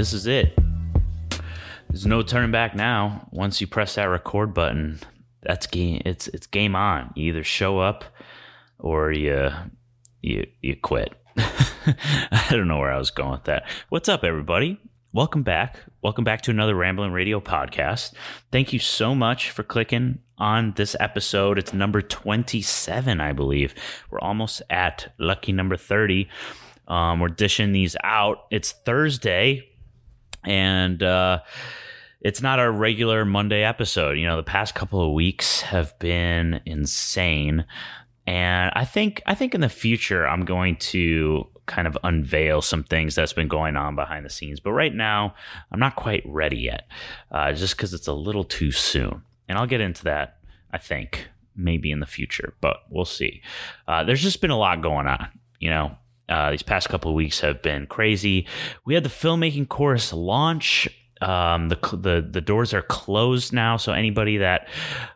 This is it. There's no turning back now. Once you press that record button, that's game. It's it's game on. You either show up or you you you quit. I don't know where I was going with that. What's up, everybody? Welcome back. Welcome back to another Rambling Radio podcast. Thank you so much for clicking on this episode. It's number 27, I believe. We're almost at lucky number 30. Um, we're dishing these out. It's Thursday, and uh, it's not our regular Monday episode. You know, the past couple of weeks have been insane. And I think I think in the future I'm going to kind of unveil some things that's been going on behind the scenes. But right now, I'm not quite ready yet, uh, just because it's a little too soon. And I'll get into that, I think, maybe in the future, but we'll see. Uh, there's just been a lot going on, you know. Uh, these past couple of weeks have been crazy. We had the filmmaking course launch um, the, the the doors are closed now, so anybody that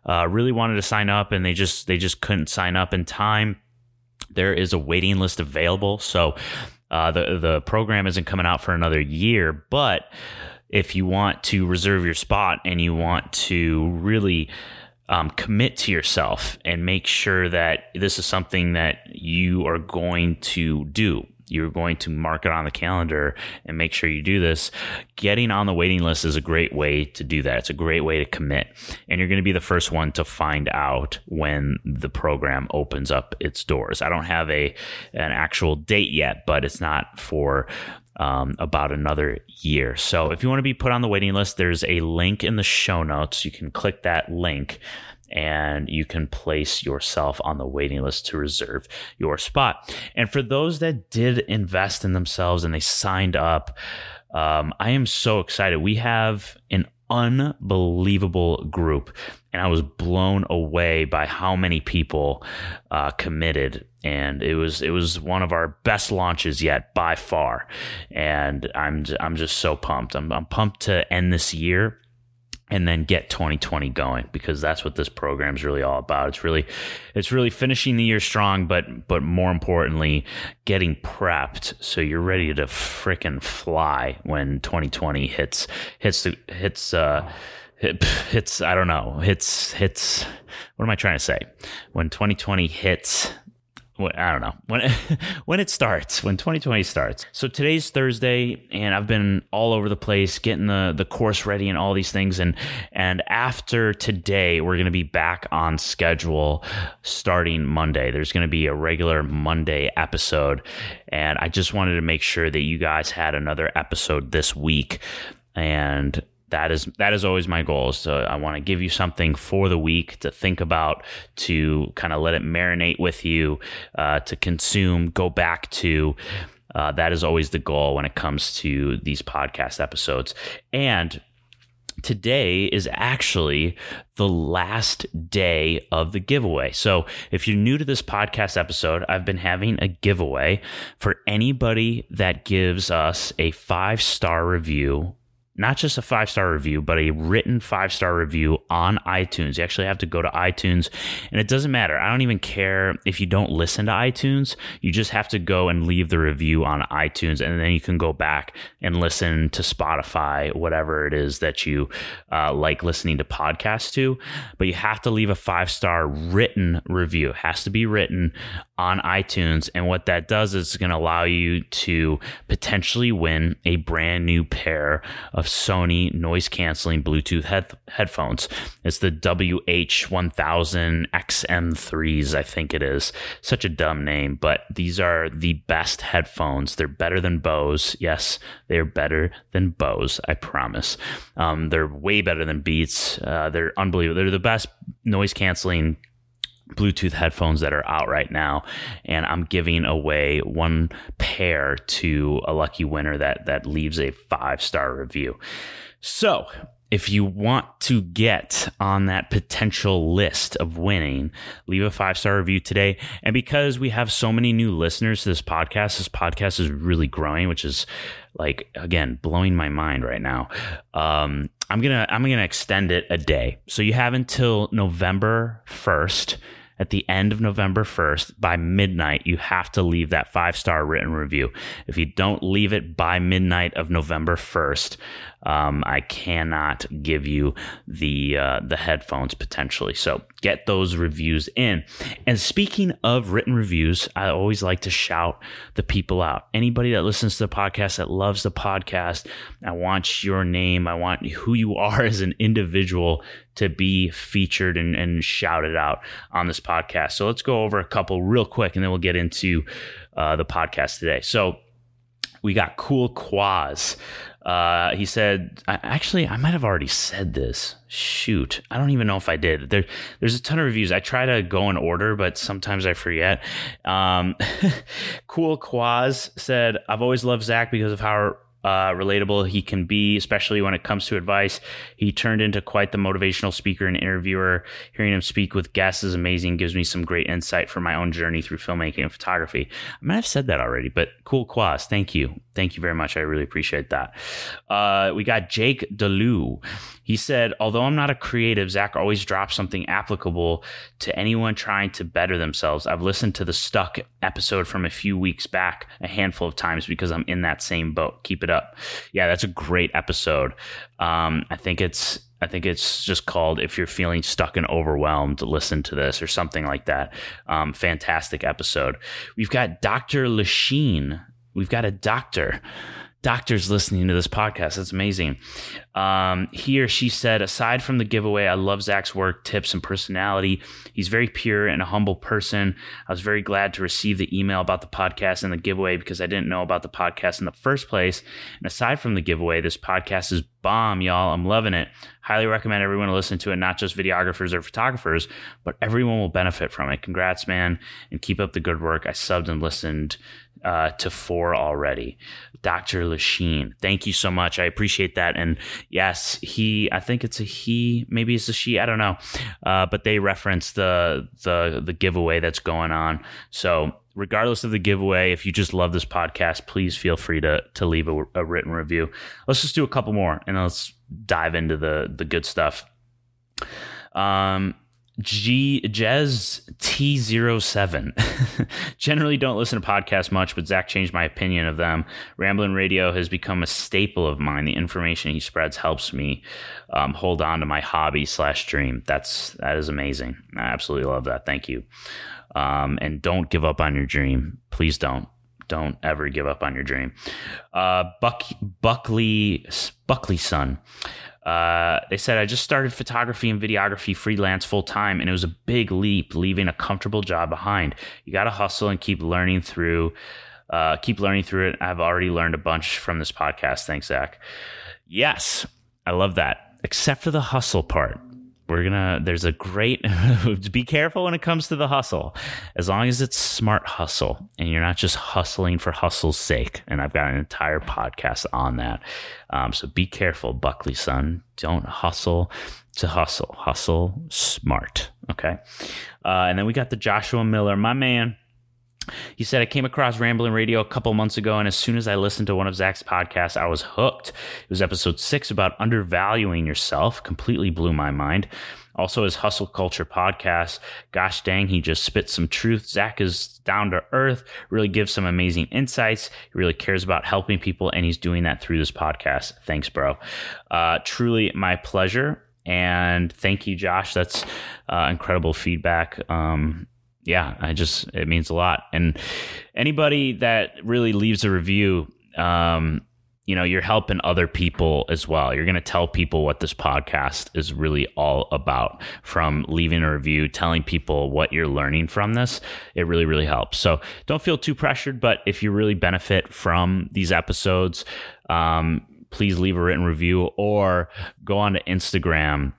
uh, really wanted to sign up and they just they just couldn't sign up in time, there is a waiting list available. So uh, the the program isn't coming out for another year, but if you want to reserve your spot and you want to really um, commit to yourself and make sure that this is something that you are going to do you're going to mark it on the calendar and make sure you do this, getting on the waiting list is a great way to do that. It's a great way to commit. And you're going to be the first one to find out when the program opens up its doors. I don't have a an actual date yet, but it's not for um, about another year. So if you want to be put on the waiting list, there's a link in the show notes. You can click that link and you can place yourself on the waiting list to reserve your spot. And for those that did invest in themselves and they signed up, um, I am so excited. We have an unbelievable group, and I was blown away by how many people uh, committed. And it was it was one of our best launches yet by far, and I'm I'm just so pumped. I'm, I'm pumped to end this year and then get 2020 going because that's what this program is really all about. It's really it's really finishing the year strong, but but more importantly, getting prepped so you're ready to fricking fly when 2020 hits hits the hits uh hits I don't know hits hits what am I trying to say when 2020 hits I don't know when when it starts when 2020 starts. So today's Thursday, and I've been all over the place getting the the course ready and all these things. And and after today, we're going to be back on schedule starting Monday. There's going to be a regular Monday episode, and I just wanted to make sure that you guys had another episode this week. And that is that is always my goal. So I want to give you something for the week to think about, to kind of let it marinate with you, uh, to consume, go back to. Uh, that is always the goal when it comes to these podcast episodes. And today is actually the last day of the giveaway. So, if you're new to this podcast episode, I've been having a giveaway for anybody that gives us a five star review not just a five star review, but a written five star review on iTunes. You actually have to go to iTunes, and it doesn't matter. I don't even care if you don't listen to iTunes. You just have to go and leave the review on iTunes, and then you can go back and listen to Spotify, whatever it is that you uh, like listening to podcasts to. But you have to leave a five star written review. It has to be written on iTunes. And what that does is it's going to allow you to potentially win a brand new pair of Sony noise canceling Bluetooth head- headphones. It's the WH1000 XM3s, I think it is. Such a dumb name, but these are the best headphones. They're better than Bose. Yes, they're better than Bose, I promise. Um, they're way better than Beats. Uh, they're unbelievable. They're the best noise canceling Bluetooth headphones that are out right now, and I'm giving away one pair to a lucky winner that that leaves a five star review. So, if you want to get on that potential list of winning, leave a five star review today. And because we have so many new listeners to this podcast, this podcast is really growing, which is like again blowing my mind right now. Um, I'm gonna I'm gonna extend it a day, so you have until November first at the end of November 1st by midnight, you have to leave that five star written review. If you don't leave it by midnight of November 1st, um, I cannot give you the uh, the headphones potentially. So get those reviews in. And speaking of written reviews, I always like to shout the people out. Anybody that listens to the podcast that loves the podcast, I want your name. I want who you are as an individual to be featured and, and shouted out on this podcast. So let's go over a couple real quick and then we'll get into uh, the podcast today. So we got Cool Quaz. Uh, he said, I, actually, I might have already said this. Shoot, I don't even know if I did. There, there's a ton of reviews. I try to go in order, but sometimes I forget. Um, cool Quaz said, I've always loved Zach because of how uh, relatable he can be, especially when it comes to advice. He turned into quite the motivational speaker and interviewer. Hearing him speak with guests is amazing, gives me some great insight for my own journey through filmmaking and photography. I might have said that already, but cool Quas. Thank you. Thank you very much. I really appreciate that. Uh, we got Jake DeLu. He said, although I'm not a creative, Zach always drops something applicable to anyone trying to better themselves. I've listened to the Stuck episode from a few weeks back a handful of times because I'm in that same boat. Keep it up. Yeah, that's a great episode. Um, I think it's I think it's just called "If You're Feeling Stuck and Overwhelmed, Listen to This" or something like that. Um, fantastic episode. We've got Dr. Lachine. We've got a doctor doctors listening to this podcast. That's amazing. Um, he or she said, aside from the giveaway, I love Zach's work, tips, and personality. He's very pure and a humble person. I was very glad to receive the email about the podcast and the giveaway because I didn't know about the podcast in the first place. And aside from the giveaway, this podcast is bomb, y'all. I'm loving it. Highly recommend everyone to listen to it, not just videographers or photographers, but everyone will benefit from it. Congrats, man, and keep up the good work. I subbed and listened uh, to four already. Dr. Lachine, thank you so much. I appreciate that. And yes, he, I think it's a he, maybe it's a she, I don't know. Uh, but they reference the the the giveaway that's going on. So regardless of the giveaway, if you just love this podcast, please feel free to to leave a, a written review. Let's just do a couple more and let's dive into the the good stuff. Um, G Jez T07. Generally don't listen to podcasts much, but Zach changed my opinion of them. Ramblin' Radio has become a staple of mine. The information he spreads helps me um, hold on to my hobby slash dream. That's that is amazing. I absolutely love that. Thank you. Um, and don't give up on your dream. Please don't. Don't ever give up on your dream. Uh, Buck Buckley Buckley son. Uh, they said, I just started photography and videography freelance full time, and it was a big leap leaving a comfortable job behind. You got to hustle and keep learning through. Uh, keep learning through it. I've already learned a bunch from this podcast. Thanks, Zach. Yes, I love that, except for the hustle part we're gonna there's a great be careful when it comes to the hustle. As long as it's smart hustle and you're not just hustling for hustle's sake. And i've got an entire podcast on that. Um, so be careful buckley son. Don't hustle to hustle. Hustle smart okay? Uh, and then we got the joshua miller my man he said, I came across Rambling Radio a couple months ago, and as soon as I listened to one of Zach's podcasts, I was hooked. It was episode six about undervaluing yourself, completely blew my mind. Also, his Hustle Culture podcast. Gosh dang, he just spits some truth. Zach is down to earth, really gives some amazing insights. He really cares about helping people, and he's doing that through this podcast. Thanks, bro. Uh, truly my pleasure. And thank you, Josh. That's uh, incredible feedback. Um, yeah, I just it means a lot. And anybody that really leaves a review, um, you know, you're helping other people as well. You're going to tell people what this podcast is really all about from leaving a review, telling people what you're learning from this. It really, really helps. So don't feel too pressured, but if you really benefit from these episodes, um, please leave a written review or go on to Instagram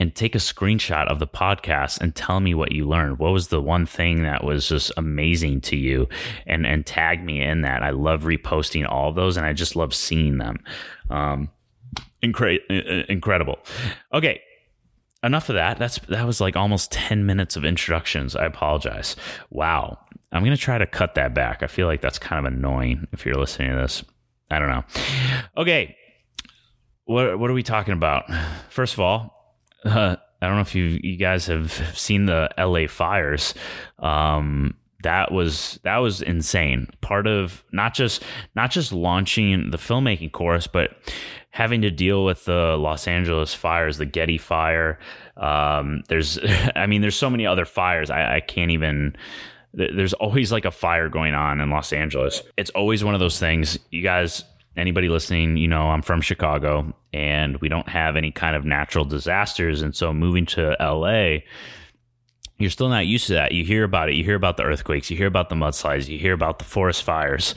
and take a screenshot of the podcast and tell me what you learned. What was the one thing that was just amazing to you? And and tag me in that. I love reposting all those, and I just love seeing them. Um, incre- incredible. Okay, enough of that. That's that was like almost ten minutes of introductions. I apologize. Wow, I'm gonna try to cut that back. I feel like that's kind of annoying if you're listening to this. I don't know. Okay. What, what are we talking about? First of all, uh, I don't know if you you guys have seen the LA fires. Um, that was that was insane. Part of not just not just launching the filmmaking course, but having to deal with the Los Angeles fires, the Getty fire. Um, there's, I mean, there's so many other fires. I, I can't even. There's always like a fire going on in Los Angeles. It's always one of those things. You guys, anybody listening, you know, I'm from Chicago, and we don't have any kind of natural disasters, and so moving to LA you're still not used to that. You hear about it. You hear about the earthquakes. You hear about the mudslides. You hear about the forest fires,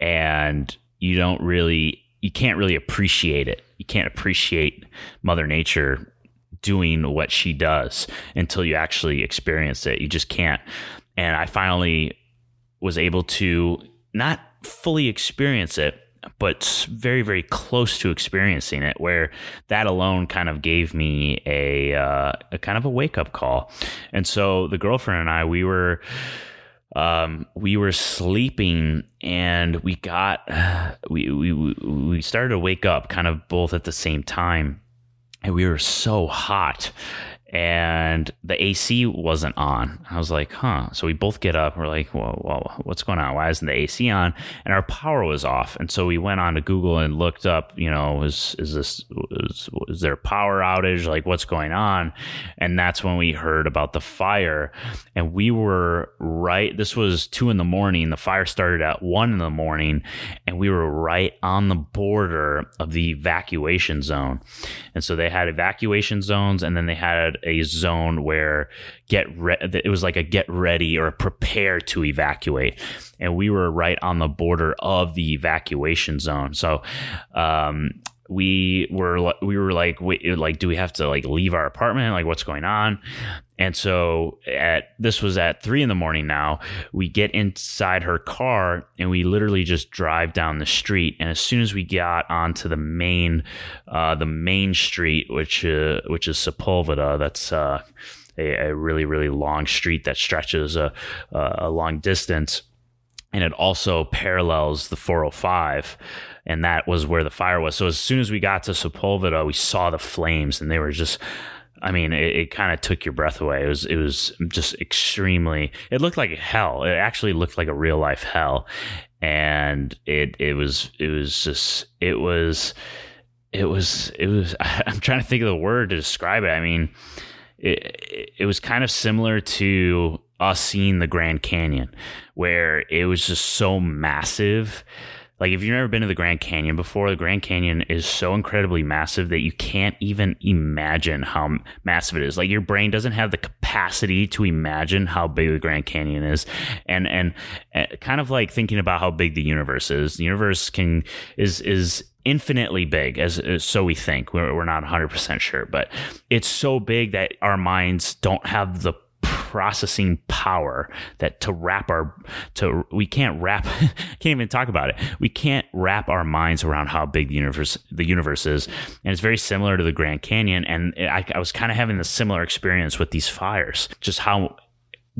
and you don't really, you can't really appreciate it. You can't appreciate Mother Nature doing what she does until you actually experience it. You just can't. And I finally was able to not fully experience it, but very very close to experiencing it where that alone kind of gave me a, uh, a kind of a wake up call. And so the girlfriend and i we were um, we were sleeping and we got we, we we started to wake up kind of both at the same time. And we were so hot and the AC wasn't on. I was like, huh. So we both get up. We're like, well, well, what's going on? Why isn't the AC on? And our power was off. And so we went on to Google and looked up, you know, is, is this, is, is there a power outage? Like, what's going on? And that's when we heard about the fire. And we were right. This was two in the morning. The fire started at one in the morning. And we were right on the border of the evacuation zone. And so they had evacuation zones and then they had a zone where get re- it was like a get ready or prepare to evacuate. And we were right on the border of the evacuation zone. So um, we were we were like like do we have to like leave our apartment? Like what's going on and so at this was at three in the morning now we get inside her car and we literally just drive down the street and as soon as we got onto the main uh, the main street which uh, which is Sepulveda that's uh, a, a, really really long street that stretches a, a long distance and it also parallels the 405 and that was where the fire was. So as soon as we got to Sepulveda, we saw the flames, and they were just. I mean, it, it kind of took your breath away. It was it was just extremely. It looked like hell. It actually looked like a real life hell, and it it was it was just it was it was it was. I'm trying to think of the word to describe it. I mean, it it was kind of similar to us seeing the Grand Canyon, where it was just so massive like if you've never been to the Grand Canyon before, the Grand Canyon is so incredibly massive that you can't even imagine how massive it is. Like your brain doesn't have the capacity to imagine how big the Grand Canyon is. And and, and kind of like thinking about how big the universe is. The universe can is is infinitely big as, as, so we think we're, we're not 100% sure but it's so big that our minds don't have the processing power that to wrap our to we can't wrap can't even talk about it. We can't wrap our minds around how big the universe the universe is. And it's very similar to the grand canyon. And i, I was kind of having the similar experience with these fires just how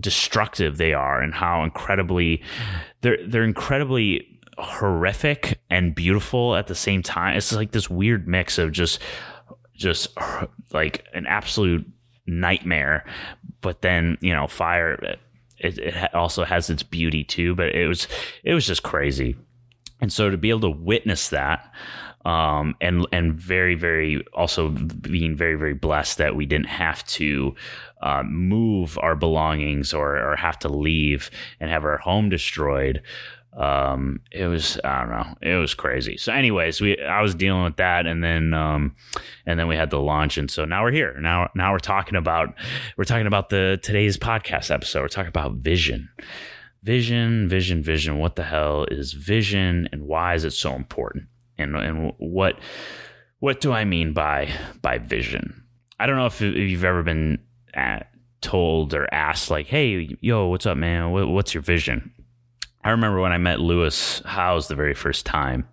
destructive they are and how incredibly they're they're incredibly horrific and beautiful at the same time. It's like this weird mix of just just like an absolute nightmare. But then you know, fire it, it also has its beauty too. But it was it was just crazy, and so to be able to witness that. Um, and and very very also being very very blessed that we didn't have to uh, move our belongings or or have to leave and have our home destroyed um, it was I don't know, it was crazy. So, anyways, we I was dealing with that, and then um, and then we had the launch, and so now we're here. Now now we're talking about we're talking about the today's podcast episode. We're talking about vision, vision, vision, vision. What the hell is vision, and why is it so important? And and what what do I mean by by vision? I don't know if, you've ever been at, uh, told or asked like, "Hey, yo, what's up, man? What, what's your vision?" I remember when I met Lewis Howes the very first time,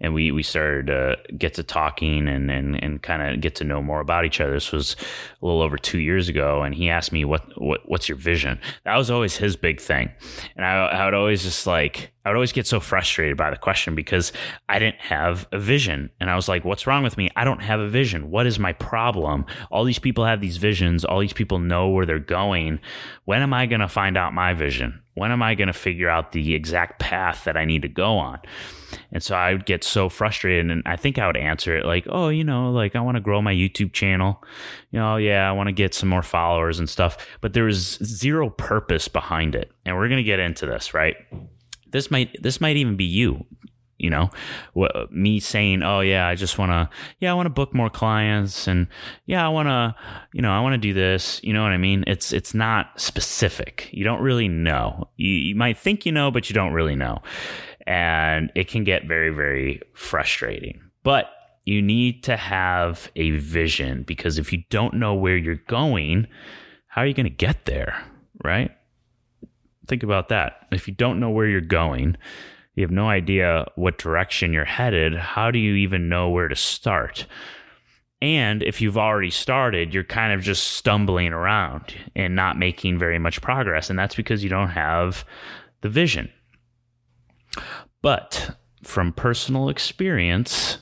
and we we started to get to talking and and, and kind of get to know more about each other. This was a little over two years ago, and he asked me what what what's your vision. That was always his big thing, and I I would always just like I would always get so frustrated by the question because I didn't have a vision. And I was like, what's wrong with me? I don't have a vision. What is my problem? All these people have these visions. All these people know where they're going. When am I going to find out my vision? When am I going to figure out the exact path that I need to go on? And so I would get so frustrated. And I think I would answer it like, oh, you know, like I want to grow my YouTube channel. You know, yeah, I want to get some more followers and stuff. But there was zero purpose behind it. And we're going to get into this, right? This might this might even be you you know? Me saying oh yeah i just want to yeah i want to book more clients and yeah i want to you know i want to do this. You know what i mean? It's it's not specific. You don't really know. You, you might think you know but you don't really know. And it can get very very frustrating. But you need to have a vision because if you don't know where you're going how are you going to get there? Right Think about that. If you don't know where you're going, you have no idea what direction you're headed, how do you even know where to start? And if you've already started, you're kind of just stumbling around and not making very much progress. And that's because you don't have the vision. But from personal experience,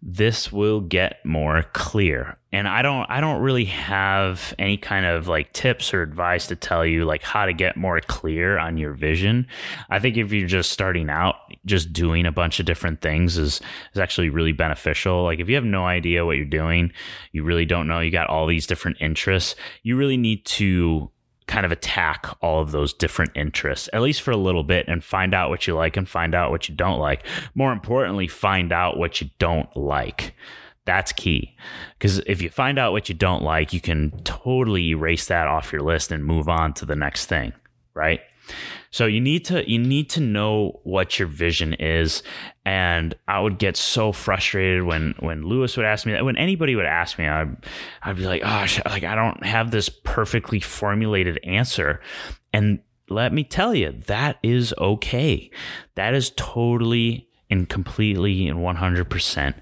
this will get more clear. And i don't i don't really have any kind of like tips or advice to tell you like how to get more clear on your vision. I think if you're just starting out just doing a bunch of different things is is actually really beneficial. Like if you have no idea what you're doing you really don't know you got all these different interests you really need to kind of attack all of those different interests, at least for a little bit, and find out what you like and find out what you don't like. More importantly, find out what you don't like. That's key. Because if you find out what you don't like, you can totally erase that off your list and move on to the next thing, right? So you need to you need to know what your vision is. And I would get so frustrated when when Lewis would ask me that. When anybody would ask me, I'd I'd be like, oh, like I don't have this perfectly formulated answer. And let me tell you, that is okay. That is totally and completely and 100%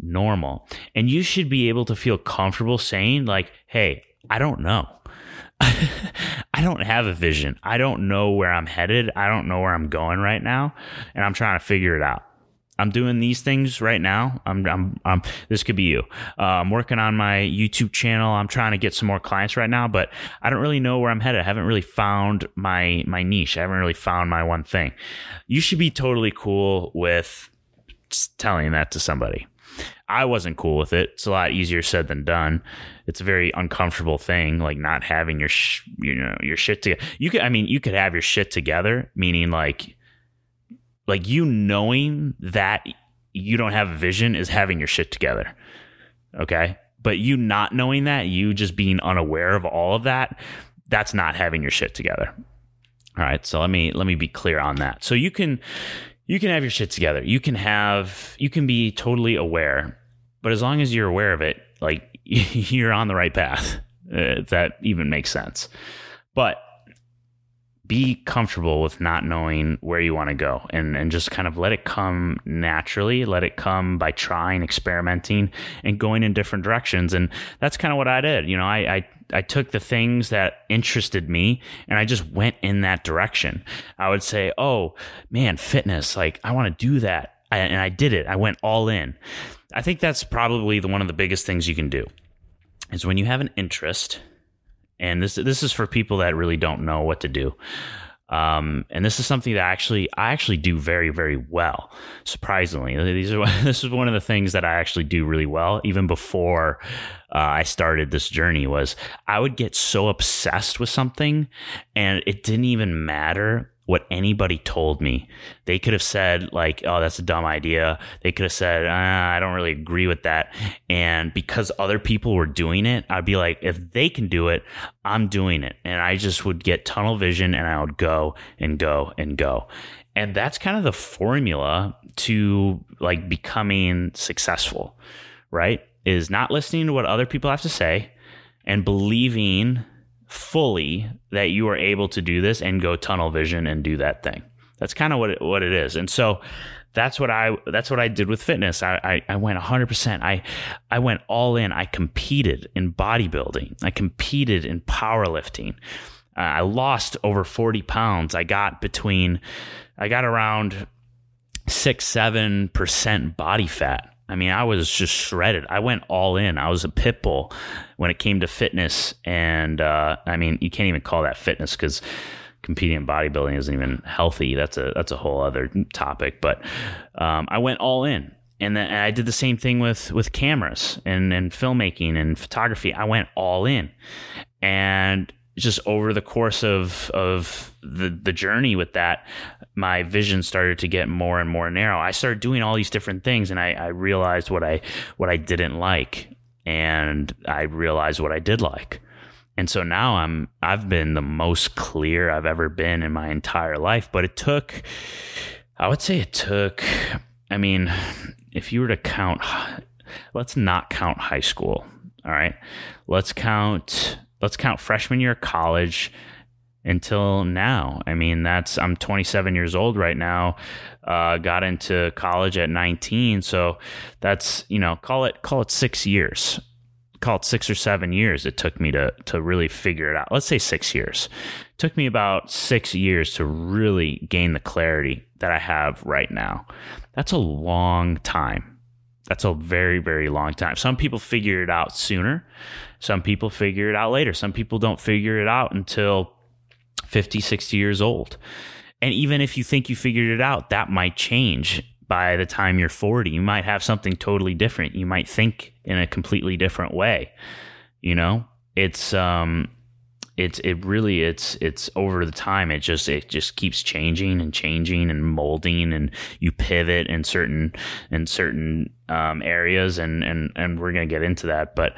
normal. And you should be able to feel comfortable saying, like, hey, I don't know. I don't have a vision. I don't know where I'm headed. I don't know where I'm going right now, and I'm trying to figure it out. I'm doing these things right now. I'm, I'm, I'm this could be you. Uh, I'm working on my YouTube channel. I'm trying to get some more clients right now, but I don't really know where I'm headed. I haven't really found my, my niche. I haven't really found my one thing. You should be totally cool with telling that to somebody. I wasn't cool with it. It's a lot easier said than done. It's a very uncomfortable thing, like not having your, sh- you know, your shit together. You could, I mean, you could have your shit together, meaning like, like you knowing that you don't have a vision is having your shit together. Okay. But you not knowing that, you just being unaware of all of that, that's not having your shit together. All right. So let me, let me be clear on that. So you can, you can have your shit together. You can have you can be totally aware, but as long as you're aware of it, like you're on the right path. Uh, if that even makes sense. But be comfortable with not knowing where you want to go and, and just kind of let it come naturally. Let it come by trying, experimenting, and going in different directions. And that's kind of what I did. You know, I, I I took the things that interested me and I just went in that direction. I would say, "Oh man, fitness! Like I want to do that," and I did it. I went all in. I think that's probably the one of the biggest things you can do is when you have an interest and this this is for people that really don't know what to do. Um, and this is something that actually I actually do very very well. Surprisingly, these are this is one of the things that I actually do really well. Even before uh, I started this journey, was I would get so obsessed with something, and it didn't even matter what anybody told me. They could have said, like, oh, that's a dumb idea. They could have said, ah, I don't really agree with that. And because other people were doing it, I'd be like, if they can do it, I'm doing it. And I just would get tunnel vision and I would go and go and go. And that's kind of the formula to like becoming successful, right? Is not listening to what other people have to say and believing fully that you are able to do this and go tunnel vision and do that thing. That's kind of what it, what it is. And so that's what I that's what I did with fitness. I, I, I went 100%. I I went all in. I competed in bodybuilding. I competed in powerlifting. Uh, I lost over 40 pounds. I got between I got around 6 7% body fat. I mean, I was just shredded. I went all in. I was a pit bull when it came to fitness. And uh, I mean, you can't even call that fitness because competing in bodybuilding isn't even healthy. That's a that's a whole other topic. But um, I went all in, and then I did the same thing with with cameras and and filmmaking and photography. I went all in, and just over the course of of the the journey with that, my vision started to get more and more narrow. I started doing all these different things, and I, I realized what I what I didn't like, and I realized what I did like. And so now I'm I've been the most clear I've ever been in my entire life. But it took I would say it took I mean, if you were to count let's not count high school. All right. Let's count let's count freshman year of college until now. I mean, that's I'm 27 years old right now. Uh, got into college at 19, so that's you know call it call it six years call it six or seven years it took me to to really figure it out. Let's say six years. It took me about six years to really gain the clarity that I have right now. That's a long time. That's a very, very long time. Some people figure it out sooner. Some people figure it out later. Some people don't figure it out until 50, 60 years old. And even if you think you figured it out, that might change by the time you're 40. You might have something totally different. You might think in a completely different way. You know, it's um, it's it really it's it's over the time. It just it just keeps changing and changing and molding, and you pivot in certain in certain um, areas, and and and we're gonna get into that, but.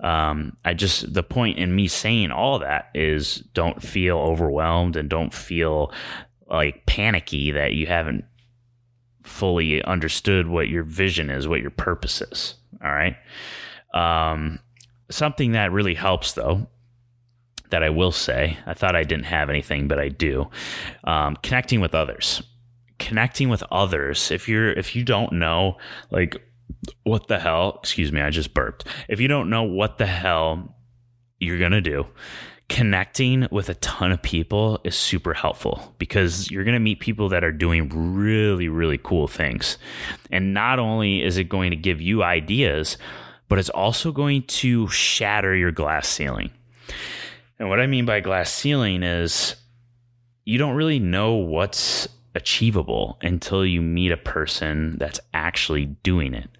Um, I just the point in me saying all that is don't feel overwhelmed and don't feel like panicky that you haven't fully understood what your vision is, what your purpose is. All right. Um, something that really helps, though, that I will say, I thought I didn't have anything, but I do. Um, connecting with others. Connecting with others. If you're, if you don't know, like, what the hell, excuse me, I just burped. If you don't know what the hell you're to do, connecting with a ton of people is super helpful because you're going to meet people that are doing really, really cool things. And not only is it going to give you ideas, but it's also going to shatter your glass ceiling. And what I mean by glass ceiling is you don't really know what's achievable until you meet a person that's actually doing it.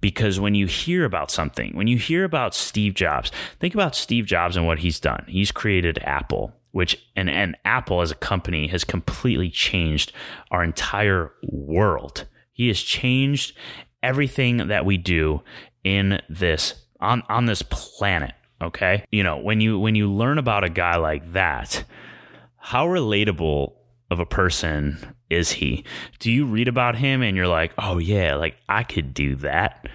Because when you hear about something, when you hear about Steve Jobs, think about Steve Jobs and what he's done. He's created Apple, which and, and Apple as a company has completely changed our entire world. He has changed everything that we do in this on on this planet okay you know when you when you learn about a guy like that how relatable of a person is he? Do you read about him and you're like, oh yeah, like I could do that?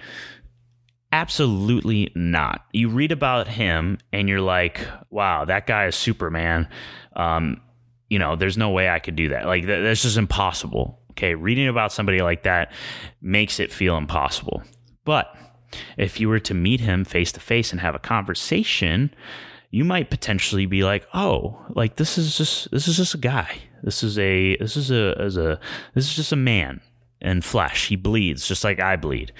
Absolutely not. You read about him and you're like, wow, that guy is Superman. Um, you know, there's no way I could do that. Like, that's just impossible. Okay. Reading about somebody like that makes it feel impossible. But if you were to meet him face to face and have a conversation, you might potentially be like, oh, like this is just this is just a guy. This is a this is a as a this is just a man in flesh. He bleeds just like I bleed.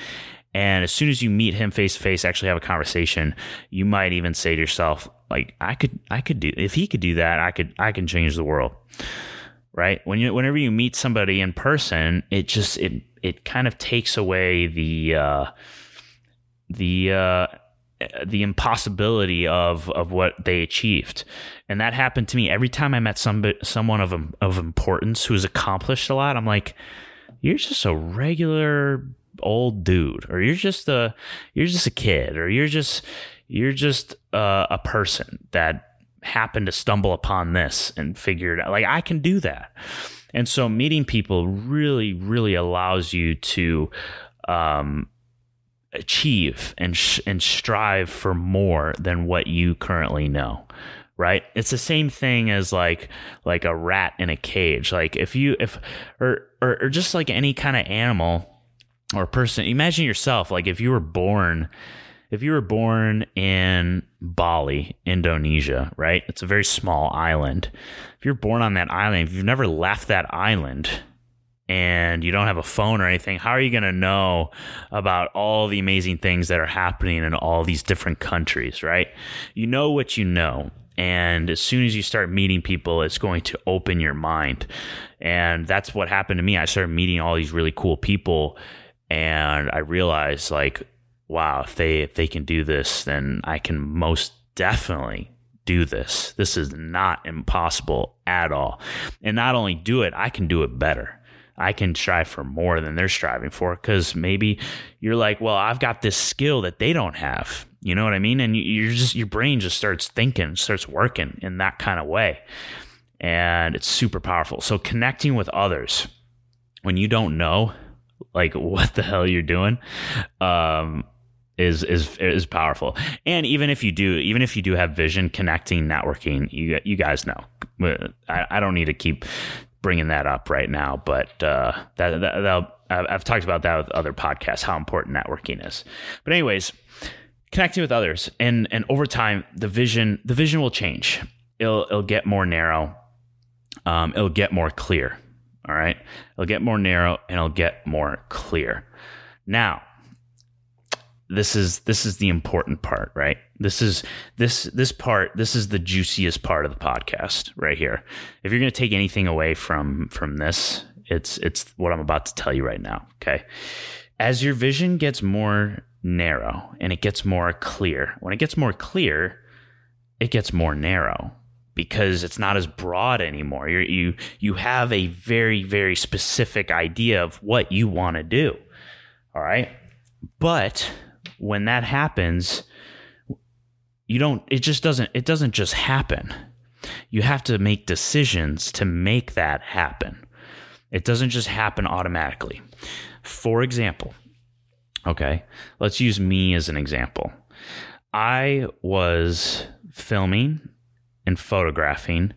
And as soon as you meet him face to face, actually have a conversation, you might even say to yourself, like, I could I could do if he could do that, I could I can change the world. Right? When you whenever you meet somebody in person, it just it it kind of takes away the uh the uh the impossibility of of what they achieved. And that happened to me every time i met some someone of of importance who's accomplished a lot i'm like you're just a regular old dude or you're just a you're just a kid or you're just you're just a, a person that happened to stumble upon this and figure it out like i can do that. And so meeting people really really allows you to um achieve and sh- and strive for more than what you currently know right it's the same thing as like like a rat in a cage like if you if or or, or just like any kind of animal or person imagine yourself like if you were born if you were born in Bali, Indonesia, right? It's a very small island. If you're born on that island, if you've never left that island and you don't have a phone or anything, how are you going to know about all the amazing things that are happening in all these different countries, right? You know what you know. And as soon as you start meeting people, it's going to open your mind. And that's what happened to me. I started meeting all these really cool people and I realized like wow, if they if they can do this, then I can most definitely do this. This is not impossible at all. And not only do it, I can do it better. I can strive for more than they're striving for because maybe you're like, well, I've got this skill that they don't have. You know what I mean? And you're just your brain just starts thinking, starts working in that kind of way, and it's super powerful. So connecting with others when you don't know like what the hell you're doing, um, is is is powerful. And even if you do, even if you do have vision, connecting, networking, you you guys know. I, I don't need to keep bringing that up right now, but uh, that, that I've talked about that with other podcasts how important networking is. But anyways, connecting with others and and over time, the vision the vision will change. It'll it'll get more narrow. Um, it'll get more clear. All right, it'll get more narrow and it'll get more clear. Now, this is this is the important part, right? This is this this part this is the juiciest part of the podcast right here. If you're going to take anything away from from this, it's it's what I'm about to tell you right now, okay? As your vision gets more narrow and it gets more clear. When it gets more clear, it gets more narrow because it's not as broad anymore. you you you have a very very specific idea of what you want to do. All right? But when that happens, you don't it just doesn't it doesn't just happen. You have to make decisions to make that happen. It doesn't just happen automatically. For example, okay, let's use me as an example. I was filming and photographing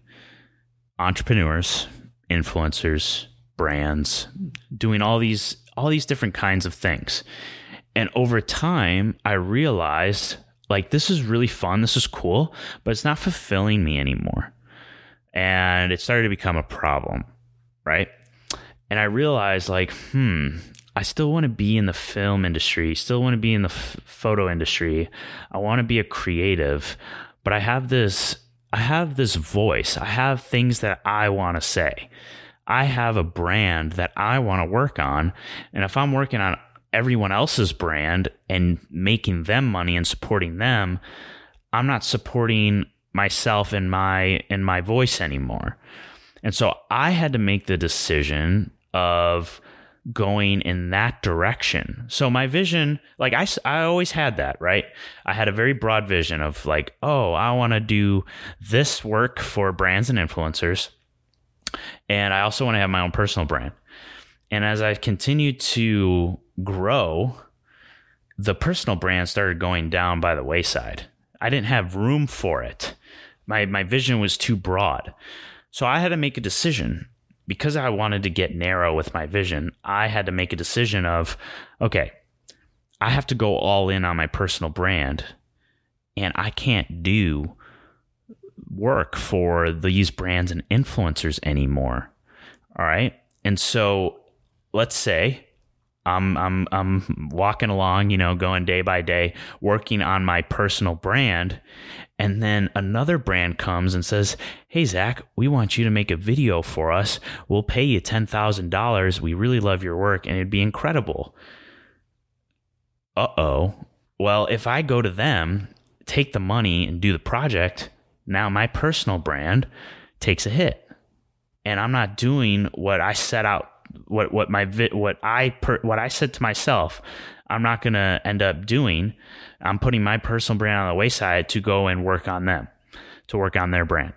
entrepreneurs, influencers, brands, doing all these all these different kinds of things. And over time, I realized like this is really fun, this is cool, but it's not fulfilling me anymore. And it started to become a problem, right? And I realized like, hmm, I still want to be in the film industry, still want to be in the f- photo industry. I want to be a creative, but I have this I have this voice. I have things that I want to say. I have a brand that I want to work on. And if I'm working on everyone else's brand and making them money and supporting them, I'm not supporting myself and my and my voice anymore. And so I had to make the decision of going in that direction. So my vision, like I, I always had that, right? I had a very broad vision of like, oh, I want to do this work for brands and influencers. And I also want to have my own personal brand. And as I continued to grow, the personal brand started going down by the wayside. I didn't have room for it. My my vision was too broad. So I had to make a decision because I wanted to get narrow with my vision. I had to make a decision of okay, I have to go all in on my personal brand and I can't do work for these brands and influencers anymore. All right? And so let's say I'm I'm I'm walking along, you know, going day by day, working on my personal brand, and then another brand comes and says, "Hey Zach, we want you to make a video for us. We'll pay you ten thousand dollars. We really love your work, and it'd be incredible." Uh oh. Well, if I go to them, take the money, and do the project, now my personal brand takes a hit, and I'm not doing what I set out what what my what I per, what I said to myself, I'm not going to end up doing. I'm putting my personal brand on the wayside to go and work on them, to work on their brand.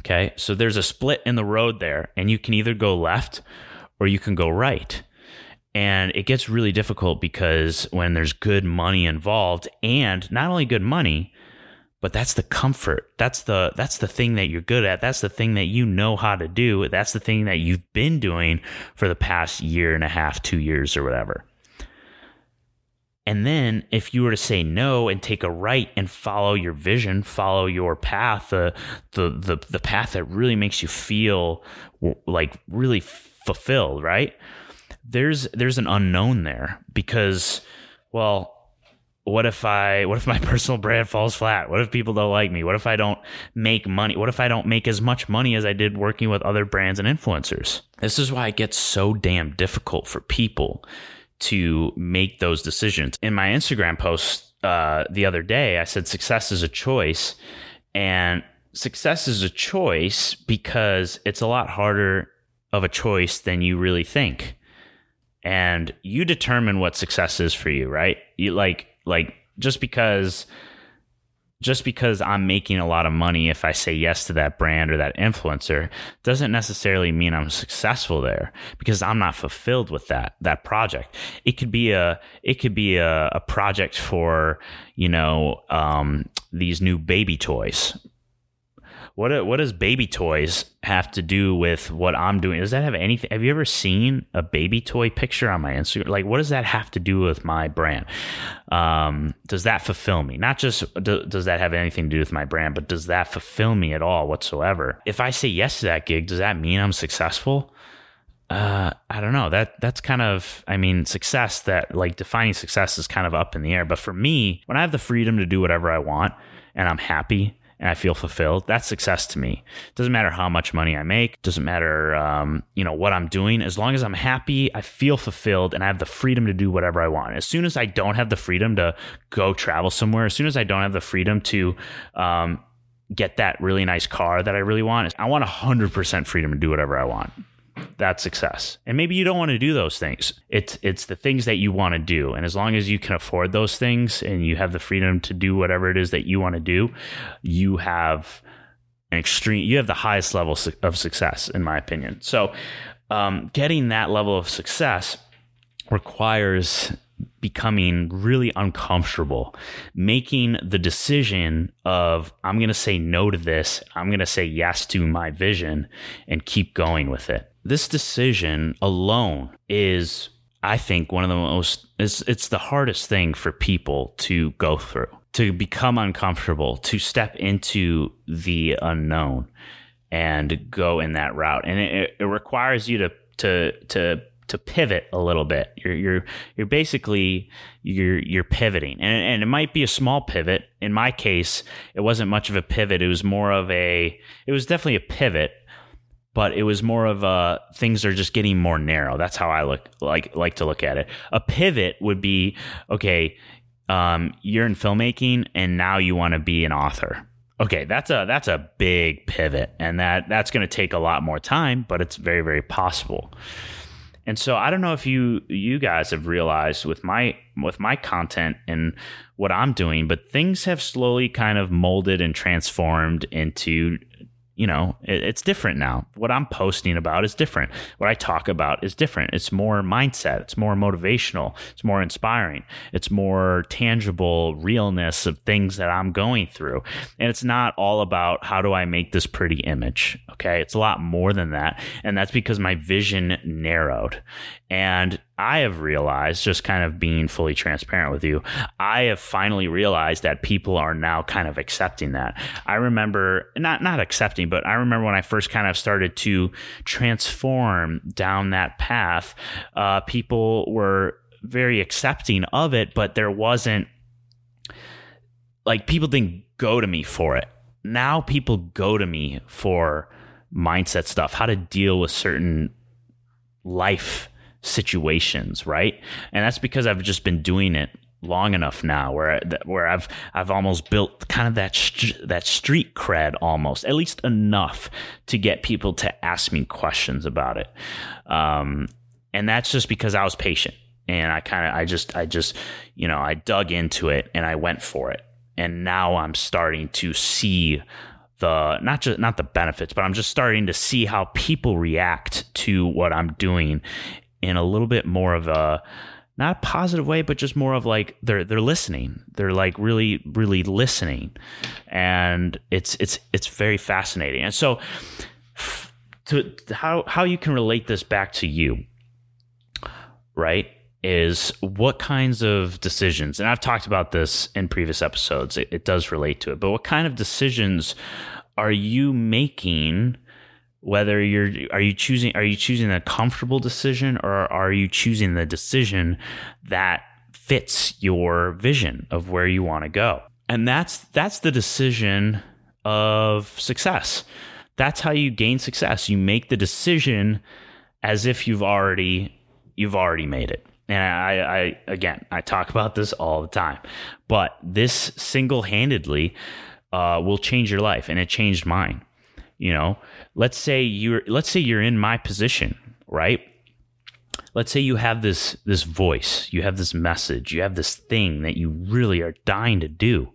Okay, so there's a split in the road there, and you can either go left or you can go right. And it gets really difficult because when there's good money involved, and not only good money, but that's the comfort. That's the that's the thing that you're good at. That's the thing that you know how to do. That's the thing that you've been doing for the past year and a half two years or whatever. And then if you were to say no and take a right and follow your vision follow your path the the the, the path that really makes you feel like really fulfilled right? There's there's an unknown there because well what if I what if my personal brand falls flat? What if people don't like me? What if I don't make money? What if I don't make as much money as I did working with other brands and influencers? This is why it gets so damn difficult for people to make those decisions. In my Instagram post uh, the other day, I said success is a choice, and success is a choice because it's a lot harder of a choice than you really think. And you determine what success is for you, right? You like like just because just because I'm making a lot of money if I say yes to that brand or that influencer doesn't necessarily mean I'm successful there because I'm not fulfilled with that that project. It could be a it could be a, a project for you know um, these new baby toys what what does baby toys have to do with what I'm doing? Does that have anything? Have you ever seen a baby toy picture on my Instagram? Like, what does that have to do with my brand? Um, does that fulfill me? Not just do, does that have anything to do with my brand, but does that fulfill me at all whatsoever? If I say yes to that gig, does that mean I'm successful? uh, I don't know. That that's kind of I mean, success that like defining success is kind of up in the air. But for me, when I have the freedom to do whatever I want and I'm happy and I feel fulfilled, that's success to me. Doesn't matter how much money I make, doesn't matter, um, you know, what I'm doing. As long as I'm happy, I feel fulfilled, and I have the freedom to do whatever I want. As soon as I don't have the freedom to go travel somewhere, as soon as I don't have the freedom to um, get that really nice car that I really want, I want 100% freedom to do whatever I want that's success. And maybe you don't want to do those things. It's it's the things that you want to do. And as long as you can afford those things and you have the freedom to do whatever it is that you want to do, you have an extreme you have the highest level of success in my opinion. So, um, getting that level of success requires becoming really uncomfortable, making the decision of, I'm going to say no to this, I'm going to say yes to my vision and keep going with it this decision alone is I think one of the most it's it's the hardest thing for people to go through, to become uncomfortable, to step into the unknown and go in that route. And it, it requires you to to to to pivot a little bit. You're you're you're basically you're you're pivoting, and and it might be a small pivot. In my case, it wasn't much of a pivot. It was more of a. It was definitely a pivot, but it was more of a things are just getting more narrow. That's how I look like like to look at it. A pivot would be okay. Um, you're in filmmaking and now you want to be an author. Okay, that's a that's a big pivot, and that that's going to take a lot more time, but it's very very possible. And so I don't know if you you guys have realized with my with my content and what I'm doing, but things have slowly kind of molded and transformed into you know, it, it's different now. What I'm posting about is different. What I talk about is different. It's more mindset. It's more motivational. It's more inspiring. It's more tangible realness of things that I'm going through. And it's not all about how do I make this pretty image. Okay. It's a lot more than that. And that's because my vision narrowed. And I have realized, just kind of being fully transparent with you, I have finally realized that people are now kind of accepting that. I remember not not accepting, but I remember when I first kind of started to transform down that path, uh, people were very accepting of it, but there wasn't like people didn't go to me for it. Now people go to me for mindset stuff, how to deal with certain life situations, right? And that's because I've just been doing it long enough now where where I've I've almost built kind of that that street cred almost at least enough to get people to ask me questions about it. Um, and that's just because I was patient and I kind of I just I just you know I dug into it and I went for it. And now I'm starting to see the not just not the benefits, but I'm just starting to see how people react to what I'm doing in a little bit more of a not a positive way, but just more of like they're they're listening. They're like really really listening, and it's it's it's very fascinating. And so, to how how you can relate this back to you, right? Is what kinds of decisions, and I've talked about this in previous episodes. It, it does relate to it, but what kind of decisions are you making? Whether you're are you choosing are you choosing a comfortable decision or are you choosing the decision that fits your vision of where you want to go? And that's that's the decision of success. That's how you gain success. You make the decision as if you've already you've already made it. And I, I again i talk about this all the time but this single-handedly uh, will change your life and it changed mine you know let's say you're let's say you're in my position right? Let's say you have this this voice you have this message you have this thing that you really are dying to do.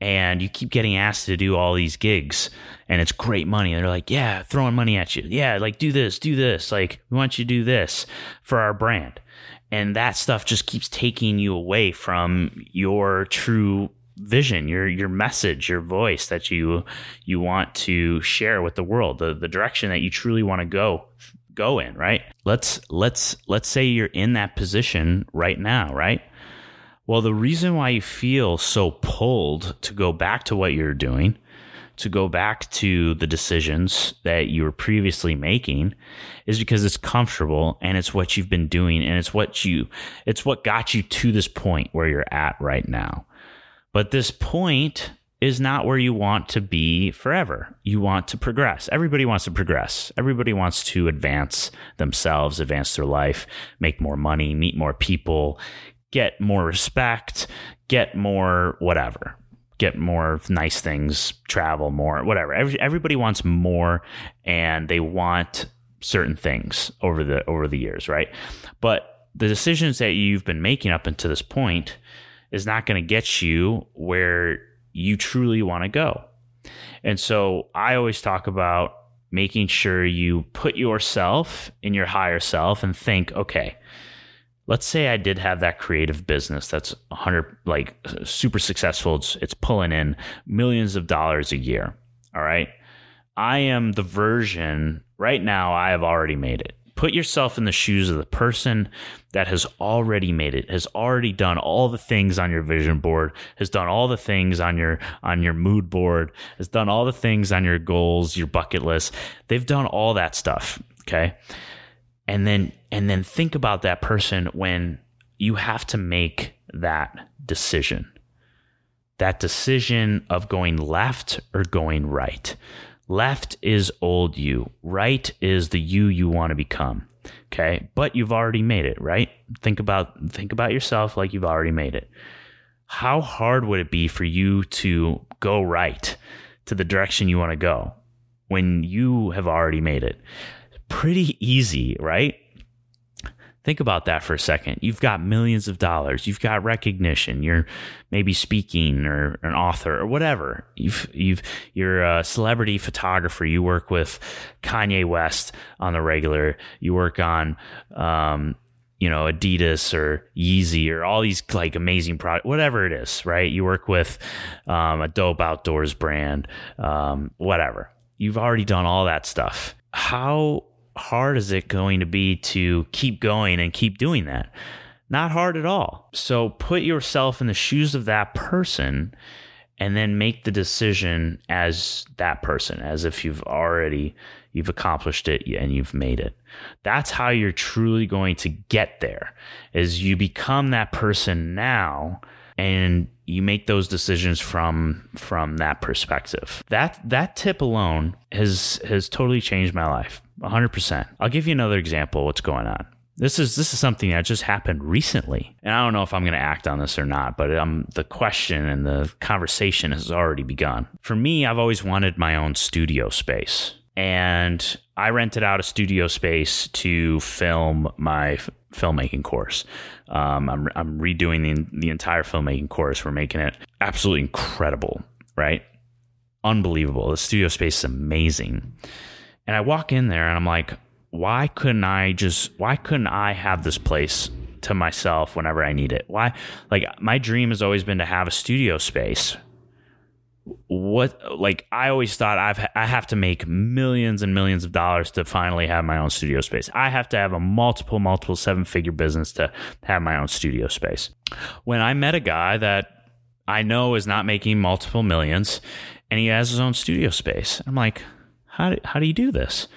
And you keep getting asked to do all these gigs and it's great money. And they're like yeah throwing money at you. Yeah like do this do this. Like we want you to do this for our brand. And that stuff just keeps taking you away from your true vision, your your message, your voice that you you want to share with the world, the the direction that you truly want to go go in, right? Let's let's let's say you're in that position right now, right? Well, the reason why you feel so pulled to go back to what you're doing, to go back to the decisions that you were previously making is because it's comfortable and it's what you've been doing and it's what you it's what got you to this point where you're at right now. But this point is not where you want to be forever. You want to progress. Everybody wants to progress. Everybody wants to advance themselves, advance their life, make more money, meet more people, get more respect, get more whatever, get more nice things, travel more, whatever. Every, everybody wants more and they want certain things over the over the years, right? But the decisions that you've been making up until this point is not going to get you where you truly want to go. And so I always talk about making sure you put yourself in your higher self and think, okay, let's say I did have that creative business that's 100 like super successful. It's it's pulling in millions of dollars a year. All right? I am the version right now I have already made it put yourself in the shoes of the person that has already made it has already done all the things on your vision board has done all the things on your on your mood board has done all the things on your goals your bucket list. They've done all that stuff okay? And then and then think about that person when you have to make that decision. That decision of going left or going right Left is old you, right is the you you want to become. Okay? But you've already made it, right? Think about think about yourself like you've already made it. How hard would it be for you to go right to the direction you want to go when you have already made it? Pretty easy, right? Think about that for a second. You've got millions of dollars. You've got recognition. You're maybe speaking or an author or whatever. You've you've you're a celebrity photographer. You work with Kanye West on the regular. You work on um, you know Adidas or Yeezy or all these like amazing products, whatever it is, right? You work with um, a dope outdoors brand, um, whatever. You've already done all that stuff. How hard is it going to be to keep going and keep doing that? Not hard at all. So put yourself in the shoes of that person and then make the decision as that person, as if you've already you've accomplished it and you've made it. That's how you're truly going to get there. Is you become that person now and you make those decisions from from that perspective. That that tip alone has has totally changed my life. 100%. I'll give you another example what's going on. This is this is something that just happened recently, and I don't know if I'm going to act on this or not. But um, the question and the conversation has already begun. For me, I've always wanted my own studio space, and I rented out a studio space to film my filmmaking course. Um, I'm I'm redoing the the entire filmmaking course. We're making it absolutely incredible, right? Unbelievable. The studio space is amazing. And I walk in there and I'm like, why couldn't I just, why couldn't I have this place to myself whenever I need it. Why? Like my dream has always been to have a studio space. What like I always thought I've I have to make millions and millions of dollars to finally have my own studio space. I have to have a multiple multiple seven figure business to have my own studio space. When I met a guy that I know is not making multiple millions and he has his own studio space. I'm like, how do, how do you do this?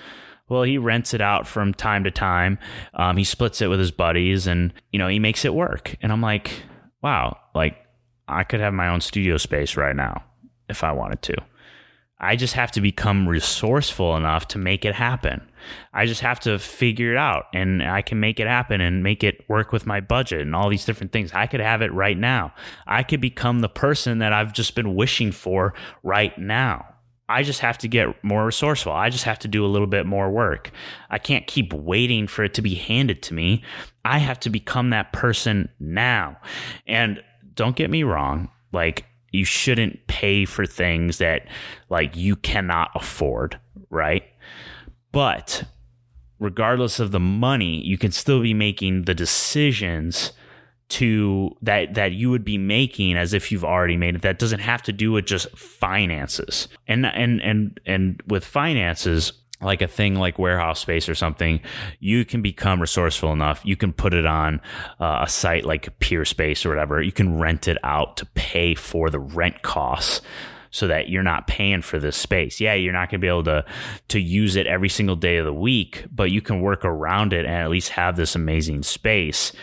Well, he rents it out from time to time. Um, he splits it with his buddies and, you know, he makes it work. And I'm like, wow, like I could have my own studio space right now if I wanted to. I just have to become resourceful enough to make it happen. I just have to figure it out and I can make it happen and make it work with my budget and all these different things. I could have it right now. I could become the person that I've just been wishing for right now. I just have to get more resourceful. I just have to do a little bit more work. I can't keep waiting for it to be handed to me. I have to become that person now. And don't get me wrong, like you shouldn't pay for things that like you cannot afford, right? But regardless of the money, you can still be making the decisions to that that you would be making as if you've already made it that doesn't have to do with just finances and and and and with finances like a thing like warehouse space or something, you can become resourceful enough. You can put it on uh, a site like Peerspace or whatever. You can rent it out to pay for the rent costs so that you're not paying for this space. Yeah, you're not going to be able to to use it every single day of the week, but you can work around it and at least have this amazing space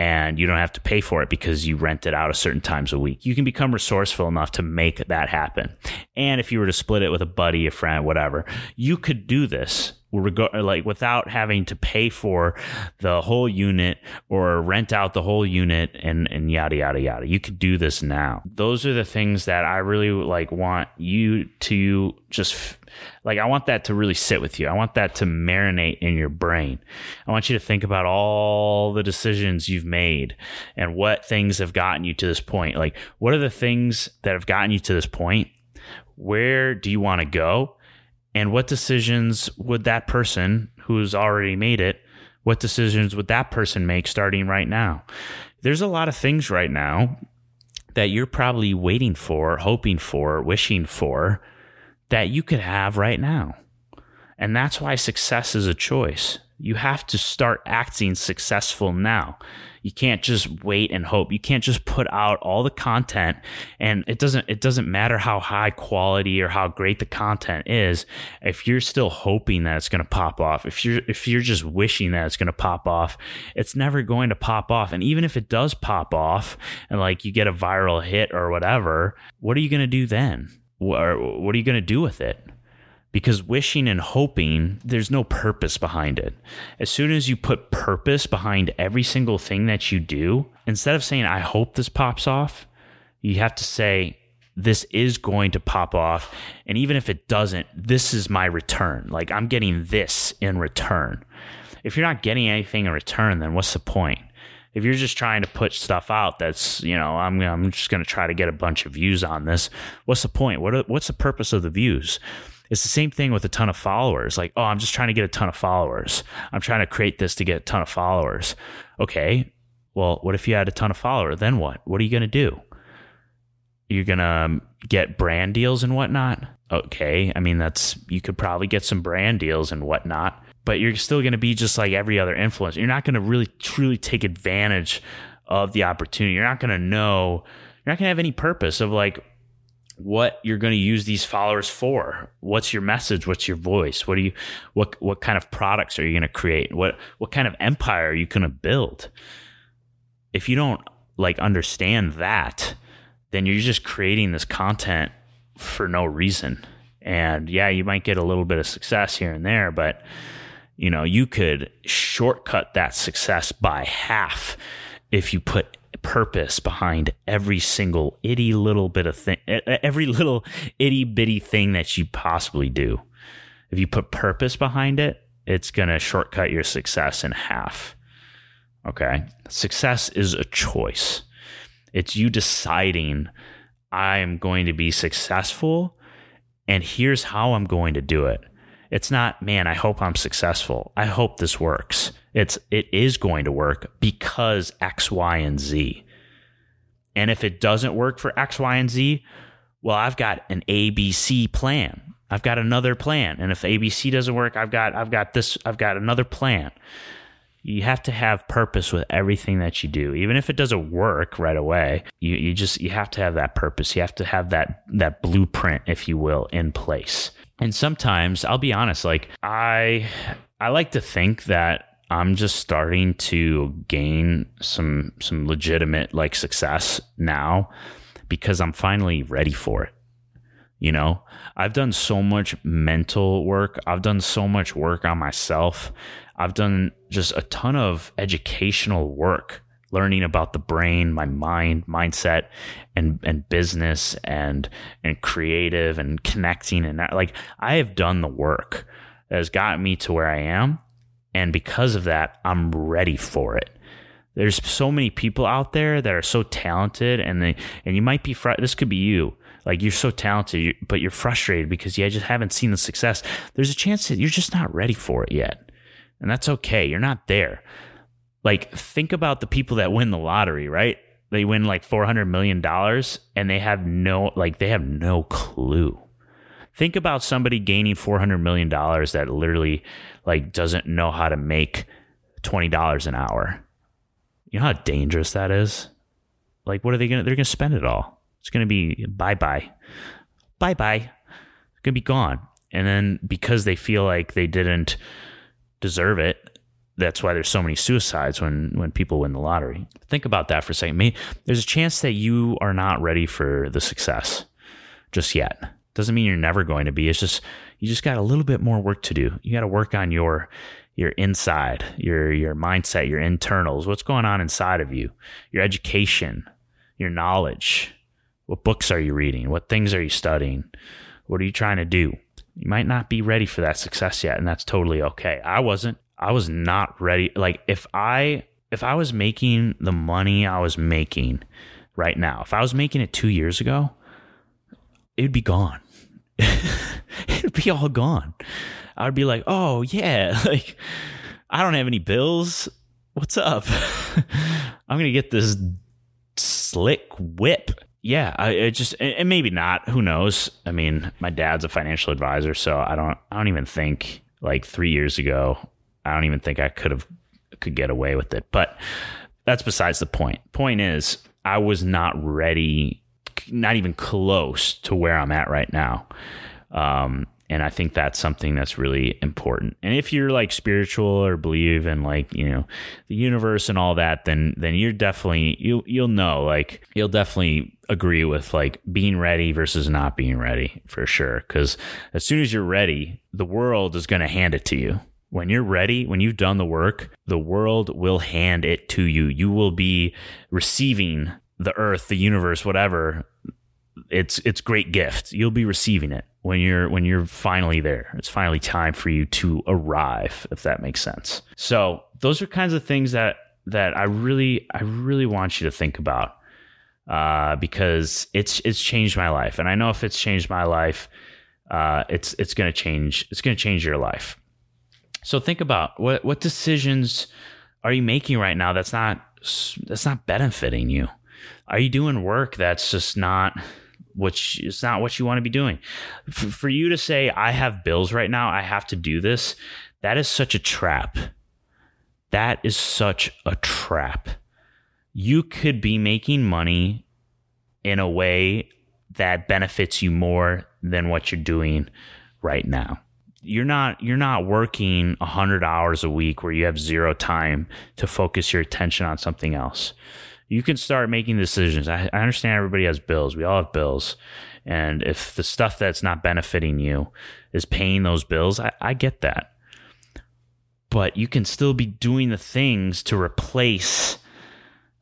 and you don't have to pay for it because you rent it out a certain times a week. You can become resourceful enough to make that happen. And if you were to split it with a buddy, a friend, whatever, you could do this like without having to pay for the whole unit or rent out the whole unit and and yada yada yada. You could do this now. Those are the things that I really like want you to just like I want that to really sit with you. I want that to marinate in your brain. I want you to think about all the decisions you've made and what things have gotten you to this point. Like what are the things that have gotten you to this point? Where do you want to go? And what decisions would that person who's already made it, what decisions would that person make starting right now? There's a lot of things right now that you're probably waiting for, hoping for, wishing for that you could have right now. And that's why success is a choice. You have to start acting successful now. You can't just wait and hope. You can't just put out all the content and it doesn't it doesn't matter how high quality or how great the content is if you're still hoping that it's going to pop off. If you're if you're just wishing that it's going to pop off, it's never going to pop off. And even if it does pop off and like you get a viral hit or whatever, what are you going to do then? What, what are you going to do with it? Because wishing and hoping, there's no purpose behind it. As soon as you put purpose behind every single thing that you do, instead of saying, I hope this pops off, you have to say, this is going to pop off. And even if it doesn't, this is my return. Like I'm getting this in return. If you're not getting anything in return, then what's the point? If you're just trying to put stuff out that's, you know, I'm, I'm just going to try to get a bunch of views on this, what's the point? What, what's the purpose of the views? It's the same thing with a ton of followers. Like, oh, I'm just trying to get a ton of followers. I'm trying to create this to get a ton of followers. Okay. Well, what if you had a ton of followers? Then what? What are you going to do? You're going to um, get brand deals and whatnot. Okay. I mean, that's, you could probably get some brand deals and whatnot, but you're still going to be just like every other influencer. You're not going to really truly take advantage of the opportunity. You're not going to know, you're not going to have any purpose of like, what you're going to use these followers for. What's your message? What's your voice? What do you what what kind of products are you going to create? What what kind of empire are you going to build? If you don't like understand that, then you're just creating this content for no reason. And yeah, you might get a little bit of success here and there, but you know, you could shortcut that success by half if you put purpose behind every single itty little bit of thing, every little itty bitty thing that you possibly do. If you put purpose behind it, it's going to shortcut your success in half. Okay. Success is a choice. It's you deciding, I am going to be successful, and here's how I'm going to do it. It's not, man, I hope I'm successful. I hope this works. It's it is going to work because X, Y, and Z. And if it doesn't work for X, Y, and Z, well, I've got an ABC plan. I've got another plan. And if ABC doesn't work, I've got I've got this I've got another plan. You have to have purpose with everything that you do. Even if it doesn't work right away, you, you just you have to have that purpose. You have to have that that blueprint, if you will, in place. And sometimes I'll be honest, like I I like to think that I'm just starting to gain some some legitimate like success now because I'm finally ready for it. You know, I've done so much mental work. I've done so much work on myself. I've done just a ton of educational work learning about the brain, my mind, mindset and and business and and creative and connecting and that, like I have done the work that has gotten me to where I am and because of that, I'm ready for it. There's so many people out there that are so talented, and they and you might be fr- this could be you. Like you're so talented, but you're frustrated because you just haven't seen the success. There's a chance that you're just not ready for it yet, and that's okay. You're not there. Like think about the people that win the lottery, right? They win like four hundred million dollars, and they have no like they have no clue Think about somebody gaining $400 million that literally like doesn't know how to make $20 an hour. You know how dangerous that is? Like, what are they going to, they're going to spend it all. It's going to be bye bye. Bye bye. It's going to be gone. And then because they feel like they didn't deserve it, that's why there's so many suicides when when people win the lottery. Think about that for a second. Maybe there's a chance that you are not ready for the success just yet. Doesn't mean you're never going to be. It's just you just got a little bit more work to do. You got to work on your your inside, your your mindset, your internals. What's going on inside of you? Your education, your knowledge. What books are you reading? What things are you studying? What are you trying to do? You might not be ready for that success yet, and that's totally okay. I wasn't. I was not ready. Like if I if I was making the money I was making right now, if I was making it 2 years ago, it would be gone. it would be all gone. I would be like, oh yeah, like I don't have any bills. What's up? I'm gonna get this slick whip. Yeah, I it just and maybe not. Who knows? I mean, my dad's a financial advisor, so I don't. I don't even think like three years ago. I don't even think I could have could get away with it. But that's besides the point. Point is, I was not ready not even close to where I'm at right now. Um, and I think that's something that's really important. And if you're like spiritual or believe in like you know the universe and all that, then then you're definitely you you'll know like you'll definitely agree with like being ready versus not being ready for sure. Because as soon as you're ready, the world is going to hand it to you. When you're ready, when you've done the work, the world will hand it to you. You will be receiving the earth, the universe, whatever, it's it's great gift. You'll be receiving it when you're when you're finally there. It's finally time for you to arrive, if that makes sense. So those are kinds of things that that I really I really want you to think about uh, because it's it's changed my life, and I know if it's changed my life, uh, it's it's to change it's to change your life. So think about what what decisions are you making right now that's not that's not benefiting you are you doing work that's just not which is not what you want to be doing. For, for you to say i have bills right now i have to do this that is such a trap. That is such a trap. You could be making money in a way that benefits you more than what you're doing right now. You're not you're not working 100 hours a week where you have zero time to focus your attention on something else you can start making decisions. I, I understand everybody has bills. We all have bills. And if the stuff that's not benefiting you is paying those bills, I, I get that. But you can still be doing the things to replace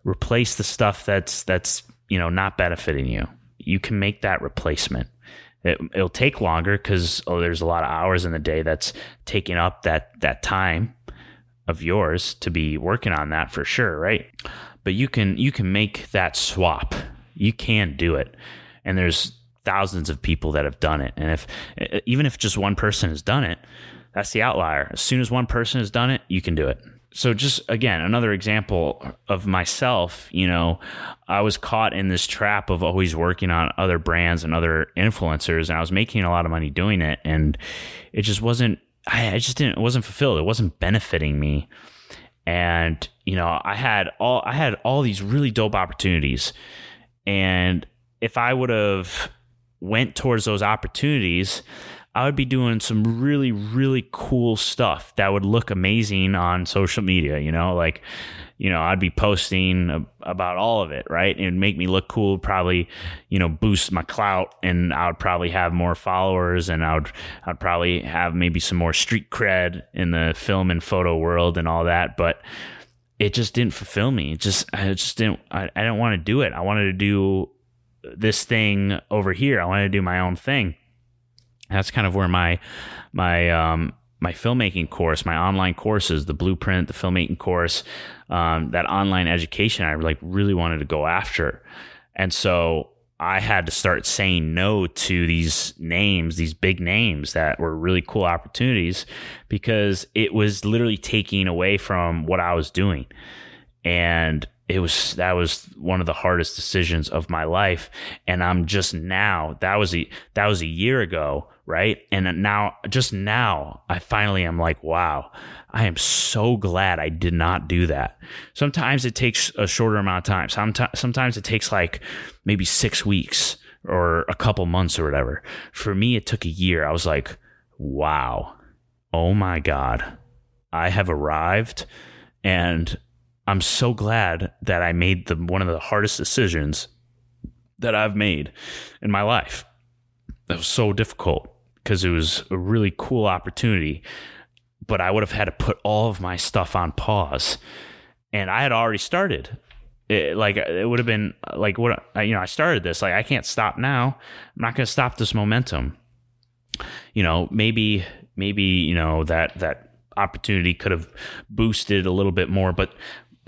replace the stuff that's that's you know not benefiting you. You can make that replacement. It, will take longer because oh, there's a lot of hours in the day that's taking up that that time of yours to be working on that for sure, right? But you can you can make that swap. You can do it, and there's thousands of people that have done it. And if even if just one person has done it, that's the outlier. As soon as one person has done it, you can do it. so just again another example of myself you know i was caught in this trap of always working on other brands and other influencers and i was making a lot of money doing it and it just wasn't i, I just didn't it wasn't fulfilled it wasn't benefiting me and you know i had all i had all these really dope opportunities and if i would have went towards those opportunities I would be doing some really, really cool stuff that would look amazing on social media. You know, like, you know, I'd be posting about all of it, right? It would make me look cool, probably, you know, boost my clout, and I would probably have more followers, and I would, I'd probably have maybe some more street cred in the film and photo world and all that. But it just didn't fulfill me. It just, I just didn't, I, I didn't want to do it. I wanted to do this thing over here. I wanted to do my own thing that's kind of where my my um, my filmmaking course, my online courses, the blueprint, the filmmaking course, um, that online education, I like really wanted to go after, and so I had to start saying no to these names, these big names that were really cool opportunities, because it was literally taking away from what I was doing, and it was that was one of the hardest decisions of my life. And i'm just now that was a that was a year ago right? And now just now i finally am like wow i am so glad i did not do that. Sometimes it takes a shorter amount of time. Sometimes sometimes it takes like maybe 6 weeks or a couple months or whatever. For me it took a year. I was like wow. Oh my god. I have arrived and I'm so glad that I made the one of the hardest decisions that I've made in my life. That was so difficult because it was a really cool opportunity, but I would have had to put all of my stuff on pause. And I had already started. It, like it would have been like what you know I started this like I can't stop now. I'm not going to stop this momentum. You know, maybe maybe you know that that opportunity could have boosted a little bit more, but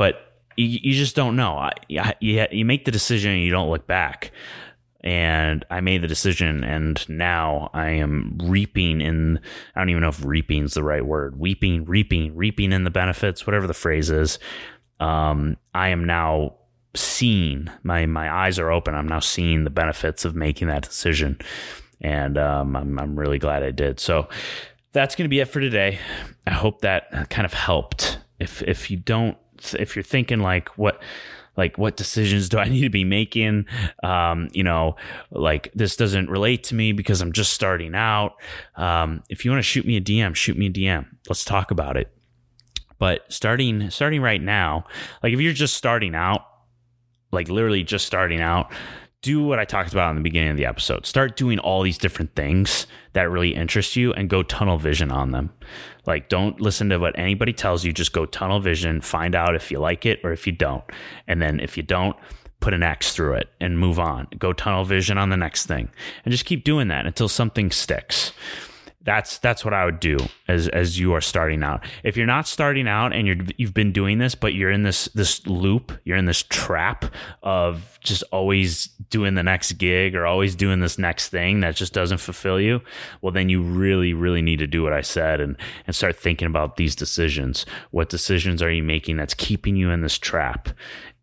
but you, you just don't know. I, you, you make the decision and you don't look back. And I made the decision, and now I am reaping in. I don't even know if reaping is the right word. Weeping, reaping, reaping in the benefits, whatever the phrase is. Um, I am now seeing. My my eyes are open. I'm now seeing the benefits of making that decision, and um, I'm I'm really glad I did. So that's going to be it for today. I hope that kind of helped. If if you don't if you're thinking like what like what decisions do I need to be making? Um, you know, like this doesn't relate to me because I'm just starting out. Um, if you want to shoot me a DM, shoot me a DM. Let's talk about it. But starting starting right now, like if you're just starting out, like literally just starting out, do what I talked about in the beginning of the episode. Start doing all these different things that really interest you and go tunnel vision on them. Like, don't listen to what anybody tells you. Just go tunnel vision, find out if you like it or if you don't. And then if you don't, put an X through it and move on. Go tunnel vision on the next thing and just keep doing that until something sticks that's that's what I would do as as you are starting out. If you're not starting out and you're you've been doing this, but you're in this this loop, you're in this trap of just always doing the next gig or always doing this next thing that just doesn't fulfill you, well then you really really need to do what I said and and start thinking about these decisions. What decisions are you making that's keeping you in this trap?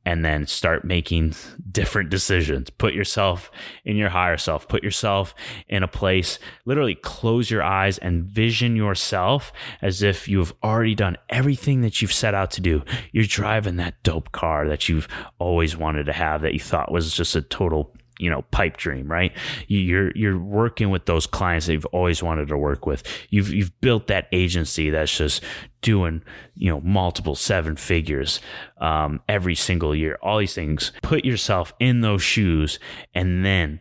And then start making different decisions. Put yourself in your higher self, put yourself in a place, literally close your eyes and vision yourself as if you've already done everything that you've set out to do. You're driving that dope car that you've always wanted to have that you thought was just a total you know pipe dream right? You're you're working with those clients that you've always wanted to work with. You've you've built that agency that's just doing you know multiple seven figures um, every single year. All these things put yourself in those shoes and then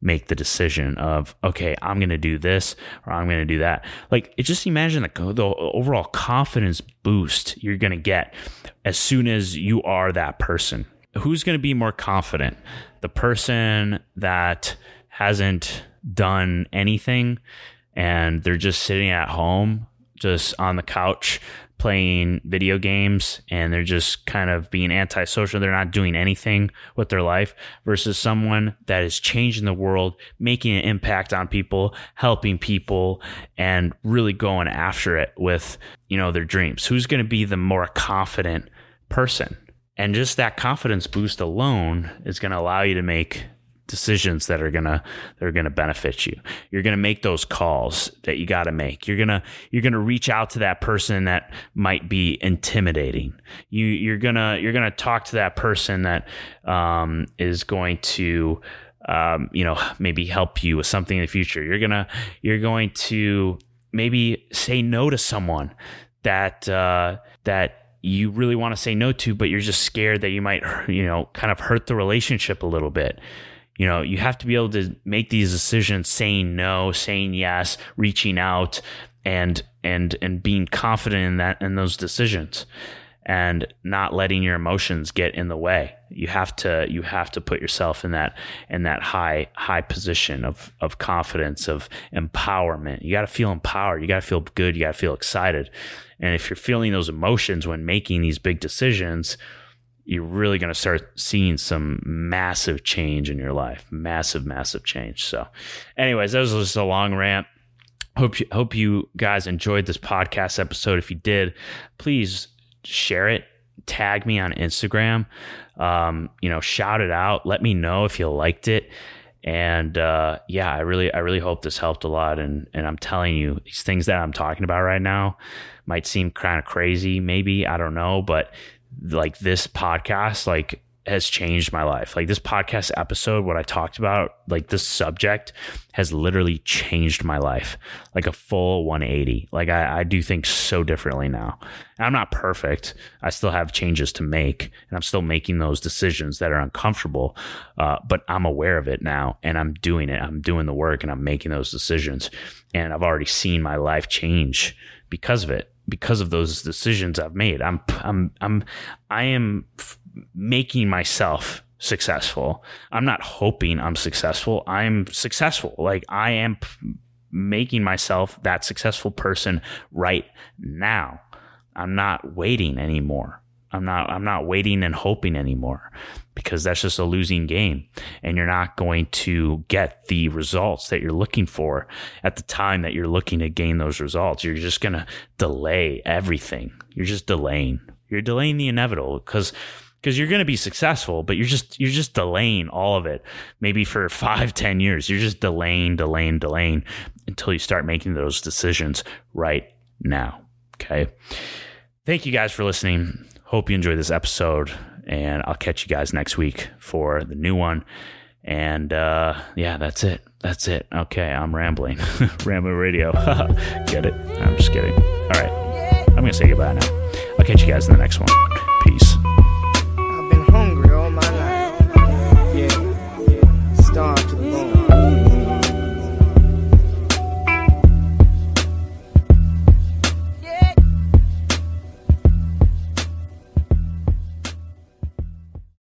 make the decision of okay i'm going to do this or i'm going to do that. Like just imagine the, the overall confidence boost you're going to get as soon as you are that person. Who's going to be more confident? The person that hasn't done anything and they're just sitting at home, just on the couch, playing video games and they're just kind of being antisocial. They're not doing anything with their life versus someone that is changing the world, making an impact on people, helping people, and really going after it with, you know, their dreams. Who's going to be the more confident person? And just that confidence boost alone is going to allow you to make decisions that are gonna that are gonna benefit you. You're gonna make those calls that you got to make. You're gonna you're gonna reach out to that person that might be intimidating. You you're gonna you're gonna talk to that person that um, is going to um, you know maybe help you with something in the future. You're gonna you're going to maybe say no to someone that uh, that you really want to say no to, but you're just scared that you might, you know, kind of hurt the relationship a little bit. You know you have to be able to make these decisions saying no saying yes reaching out and and and being confident in that in those decisions and not letting your emotions get in the way you have to you have to put yourself in that in that high high position of of confidence of empowerment you got to feel empowered you got to feel good you got to feel excited and if you're feeling those emotions when making these big decisions you're really going to start seeing some massive change in your life. Massive, massive change. So, anyways, that was just a long rant. Hope you, hope you guys enjoyed this podcast episode. If you did, please share it. Tag me on Instagram. Um, you know, shout it out. Let me know if you liked it. And uh, yeah, I really, I really hope this helped a lot. And and I'm telling you, these things that I'm talking about right now might seem kind of crazy, maybe I don't know, but like this podcast like has changed my life. Like this podcast episode, what I talked about, like this subject has literally changed my life, like a full 180. Like I, I do things so differently now. And I'm not perfect. I still have changes to make, and I'm still making those decisions that are uncomfortable. Uh, but I'm aware of it now, and I'm doing it. I'm doing the work, and I'm making those decisions. And I've already seen my life change because of it because of those decisions I've made. I'm I'm I'm I am making myself successful. I'm not hoping I'm successful. I'm successful. Like I am p- making myself that successful person right now. I'm not waiting anymore. I'm not I'm not waiting and hoping anymore because that's just a losing game and you're not going to get the results that you're looking for at the time that you're looking to gain those results. You're just going to delay everything. You're just delaying. You're delaying the inevitable because because you're going to be successful, but you're just you're just delaying all of it. Maybe for five, ten years, you're just delaying, delaying, delaying until you start making those decisions right now. Okay. Thank you guys for listening. Hope you enjoyed this episode, and I'll catch you guys next week for the new one. And uh, yeah, that's it. That's it. Okay, I'm rambling. rambling radio. Get it? I'm just kidding. All right. I'm to say goodbye now. I'll catch you guys in the next one.